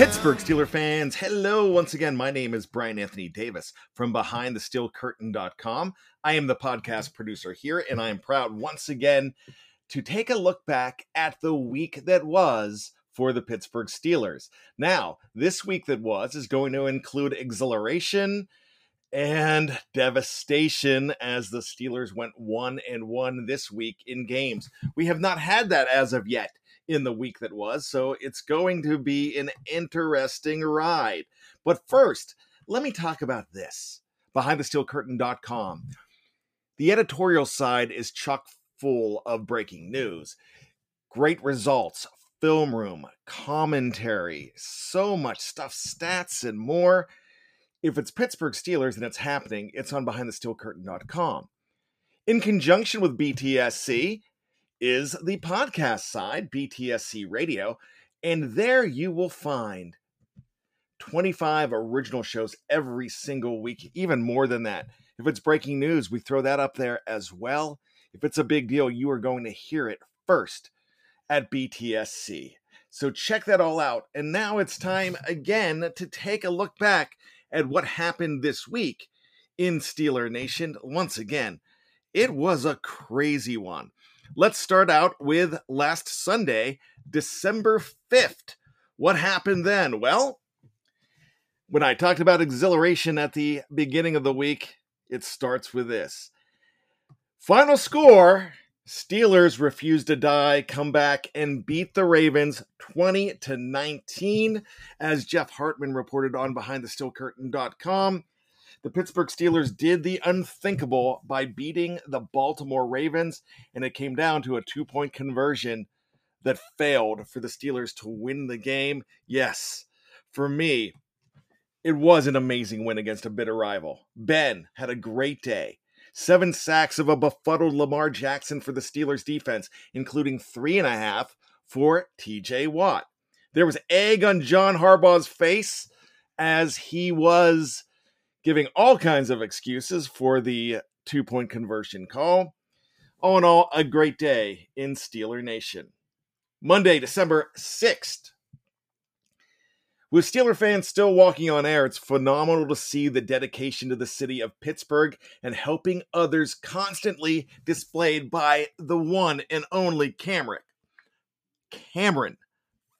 Pittsburgh Steeler fans, hello once again. My name is Brian Anthony Davis from BehindTheSteelCurtain.com. I am the podcast producer here, and I am proud once again to take a look back at the week that was for the Pittsburgh Steelers. Now, this week that was is going to include exhilaration and devastation as the Steelers went one and one this week in games. We have not had that as of yet in the week that was. So it's going to be an interesting ride. But first, let me talk about this behindthesteelcurtain.com. The editorial side is chock full of breaking news, great results, film room, commentary, so much stuff, stats, and more. If it's Pittsburgh Steelers and it's happening, it's on behindthesteelcurtain.com. In conjunction with BTSC, is the podcast side, BTSC Radio, and there you will find 25 original shows every single week, even more than that. If it's breaking news, we throw that up there as well. If it's a big deal, you are going to hear it first at BTSC. So check that all out. And now it's time again to take a look back at what happened this week in Steeler Nation. Once again, it was a crazy one. Let's start out with last Sunday, December 5th. What happened then? Well, when I talked about exhilaration at the beginning of the week, it starts with this. Final score Steelers refused to die, come back and beat the Ravens 20 to 19, as Jeff Hartman reported on BehindTheSteelCurtain.com. The Pittsburgh Steelers did the unthinkable by beating the Baltimore Ravens, and it came down to a two point conversion that failed for the Steelers to win the game. Yes, for me, it was an amazing win against a bitter rival. Ben had a great day. Seven sacks of a befuddled Lamar Jackson for the Steelers defense, including three and a half for TJ Watt. There was egg on John Harbaugh's face as he was giving all kinds of excuses for the two point conversion call. All in all, a great day in Steeler Nation. Monday, December 6th. With Steeler fans still walking on air, it's phenomenal to see the dedication to the city of Pittsburgh and helping others constantly displayed by the one and only Cameron. Cameron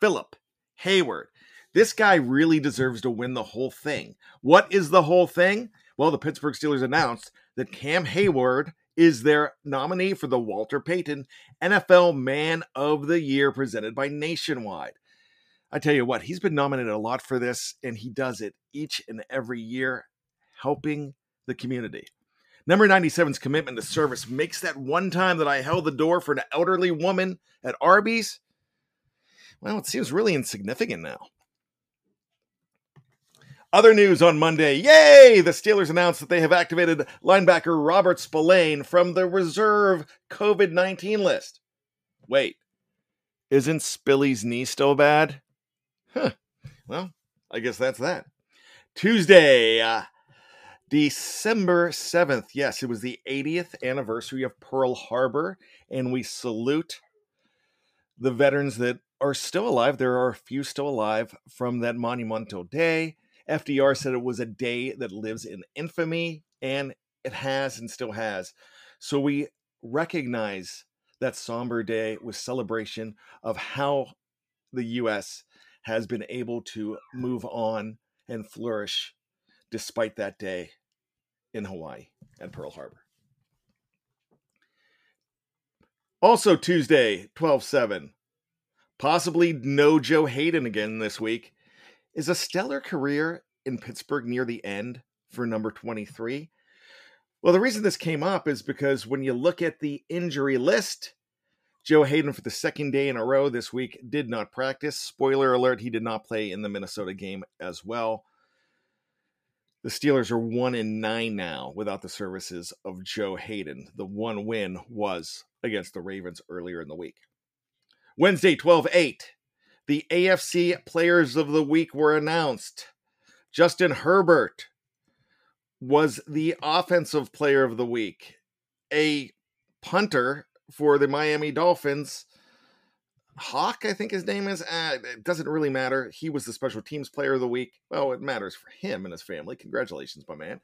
Philip Heyward. This guy really deserves to win the whole thing. What is the whole thing? Well, the Pittsburgh Steelers announced that Cam Heyward is their nominee for the Walter Payton NFL Man of the Year presented by Nationwide. I tell you what, he's been nominated a lot for this, and he does it each and every year, helping the community. Number 97's commitment to service makes that one time that I held the door for an elderly woman at Arby's, well, it seems really insignificant now. Other news on Monday. Yay! The Steelers announced that they have activated linebacker Robert Spillane from the reserve COVID 19 list. Wait, isn't Spilly's knee still bad? Huh. Well, I guess that's that. Tuesday, uh, December 7th. Yes, it was the 80th anniversary of Pearl Harbor, and we salute the veterans that are still alive. There are a few still alive from that monumental day. FDR said it was a day that lives in infamy, and it has and still has. So we recognize that somber day with celebration of how the U.S has been able to move on and flourish despite that day in Hawaii at Pearl Harbor. Also, Tuesday, 12 7. Possibly no Joe Haden again this week. Is a stellar career in Pittsburgh near the end for number 23? Well, the reason this came up is because when you look at the injury list, Joe Haden, for the second day in a row this week, did not practice. Spoiler alert, he did not play in the Minnesota game as well. The Steelers are one in nine now without the services of Joe Haden. The one win was against the Ravens earlier in the week. Wednesday, 12 8. The AFC Players of the Week were announced. Justin Herbert was the Offensive Player of the Week. A punter for the Miami Dolphins. Hawk, I think his name is. Uh, it doesn't really matter. He was the special teams player of the week. Well, it matters for him and his family. Congratulations, my man.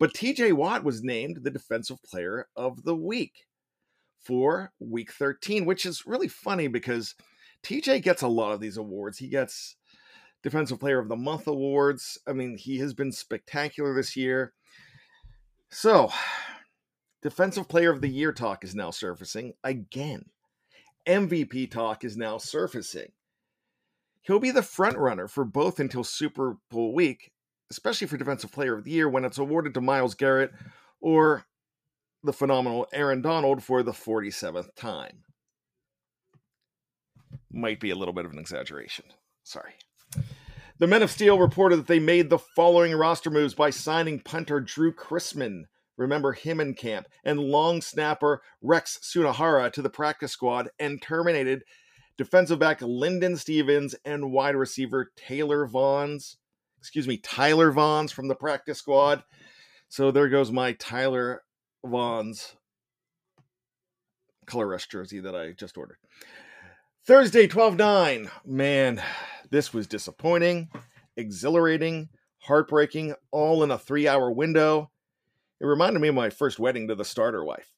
But TJ Watt was named the defensive player of the week for week 13, which is really funny because TJ gets a lot of these awards. He gets defensive player of the month awards. I mean, he has been spectacular this year. So, Defensive Player of the Year talk is now surfacing again. MVP talk is now surfacing. He'll be the front runner for both until Super Bowl week, especially for Defensive Player of the Year when it's awarded to Myles Garrett or the phenomenal Aaron Donald for the 47th time. Might be a little bit of an exaggeration. Sorry. The Men of Steel reported that they made the following roster moves by signing punter Drew Chrisman remember him in camp, and long snapper Rex Sunahara to the practice squad and terminated defensive back Linden Stephens and wide receiver Taylor Vaughns, excuse me, Tyler Vaughns from the practice squad. So there goes my Tyler Vaughns color rush jersey that I just ordered. Thursday, 12 9. Man, this was disappointing, exhilarating, heartbreaking, all in a three hour window. It reminded me of my first wedding to the starter wife.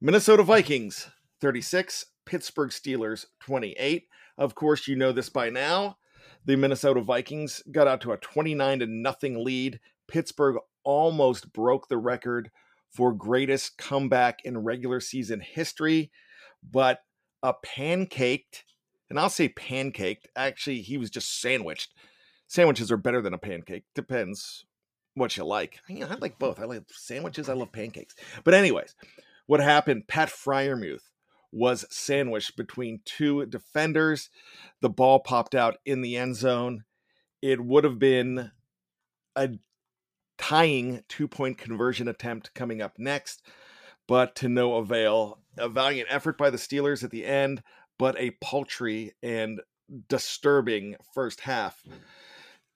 Minnesota Vikings 36, Pittsburgh Steelers 28. Of course, you know this by now. The Minnesota Vikings got out to a 29 to nothing lead. Pittsburgh almost broke the record for greatest comeback in regular season history, but a pancaked, and I'll say pancaked, actually, he was just sandwiched. Sandwiches are better than a pancake, depends what you like. I, I like both. I like sandwiches. I love pancakes. But anyways, what happened? Pat Freiermuth was sandwiched between two defenders. The ball popped out in the end zone. It would have been a tying two point conversion attempt coming up next, but to no avail. A valiant effort by the Steelers at the end, but a paltry and disturbing first half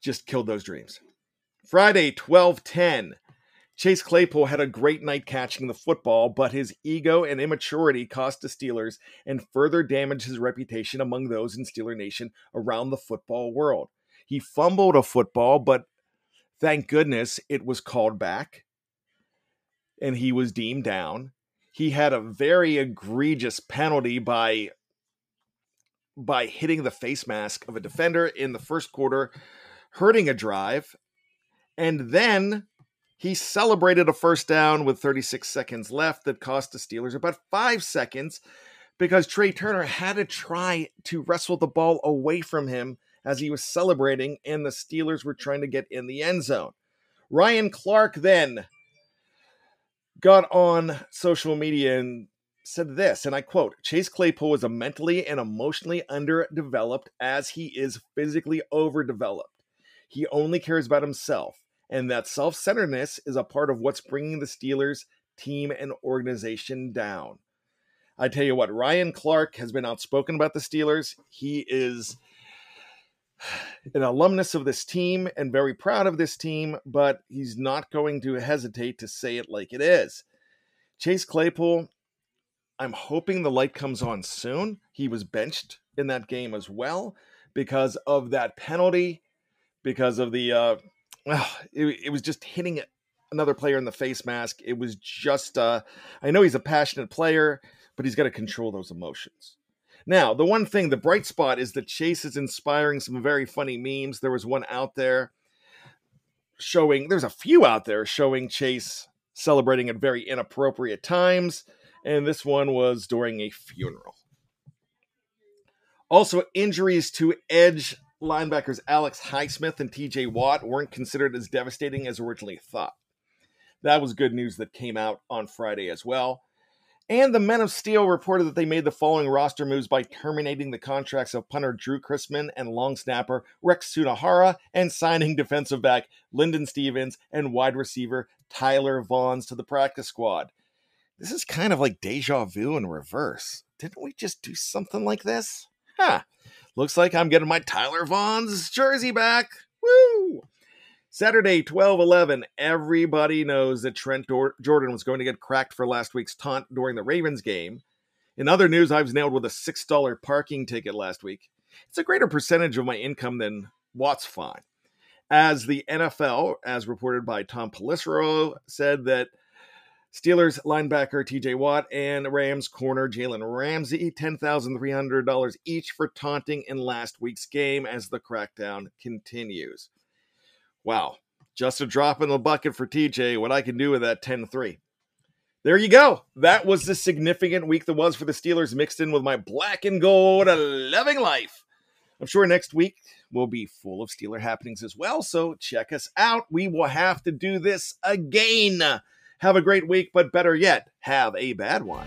just killed those dreams. Friday, 1210. Chase Claypool had a great night catching the football, but his ego and immaturity cost the Steelers and further damaged his reputation among those in Steeler Nation around the football world. He fumbled a football, but thank goodness it was called back and he was deemed down. He had a very egregious penalty by by hitting the face mask of a defender in the first quarter, hurting a drive. And then he celebrated a first down with 36 seconds left that cost the Steelers about five seconds because Trai Turner had to try to wrestle the ball away from him as he was celebrating, and the Steelers were trying to get in the end zone. Ryan Clark then got on social media and said this, and I quote Chase Claypool is a mentally and emotionally underdeveloped as he is physically overdeveloped. He only cares about himself, and that self centeredness is a part of what's bringing the Steelers team and organization down. I tell you what, Ryan Clark has been outspoken about the Steelers. He is an alumnus of this team and very proud of this team, but he's not going to hesitate to say it like it is. Chase Claypool I'm hoping the light comes on soon. He was benched in that game as well because of that penalty, because of the, uh, well, it, it was just hitting another player in the face mask. It was just, uh, I know he's a passionate player, but he's got to control those emotions. Now, the one thing, the bright spot is that Chase is inspiring some very funny memes. There was one out there showing, there's a few out there showing Chase celebrating at very inappropriate times and this one was during a funeral. Also, injuries to edge linebackers Alex Highsmith and TJ Watt weren't considered as devastating as originally thought. That was good news that came out on Friday as well. And the Men of Steel reported that they made the following roster moves by terminating the contracts of punter Drew Chrisman and long snapper Rex Sunahara and signing defensive back Linden Stephens and wide receiver Tyler Vaughns to the practice squad. This is kind of like deja vu in reverse. Didn't we just do something like this? Huh. Looks like I'm getting my Tyler Vaughn's jersey back. Woo! Saturday, 12 11. Everybody knows that Trent Dor- Jordan was going to get cracked for last week's taunt during the Ravens game. In other news, I was nailed with a $6 parking ticket last week. It's a greater percentage of my income than Watt's fine. As the NFL, as reported by Tom Pelissero, said that Steelers linebacker TJ Watt and Rams corner Jalen Ramsey, $10,300 each for taunting in last week's game as the crackdown continues. Wow, just a drop in the bucket for TJ. What I can do with that 10 3. There you go. That was the significant week that was for the Steelers, mixed in with my black and gold loving life. I'm sure next week will be full of Steeler happenings as well, so check us out. We will have to do this again. Have a great week, but better yet, have a bad one.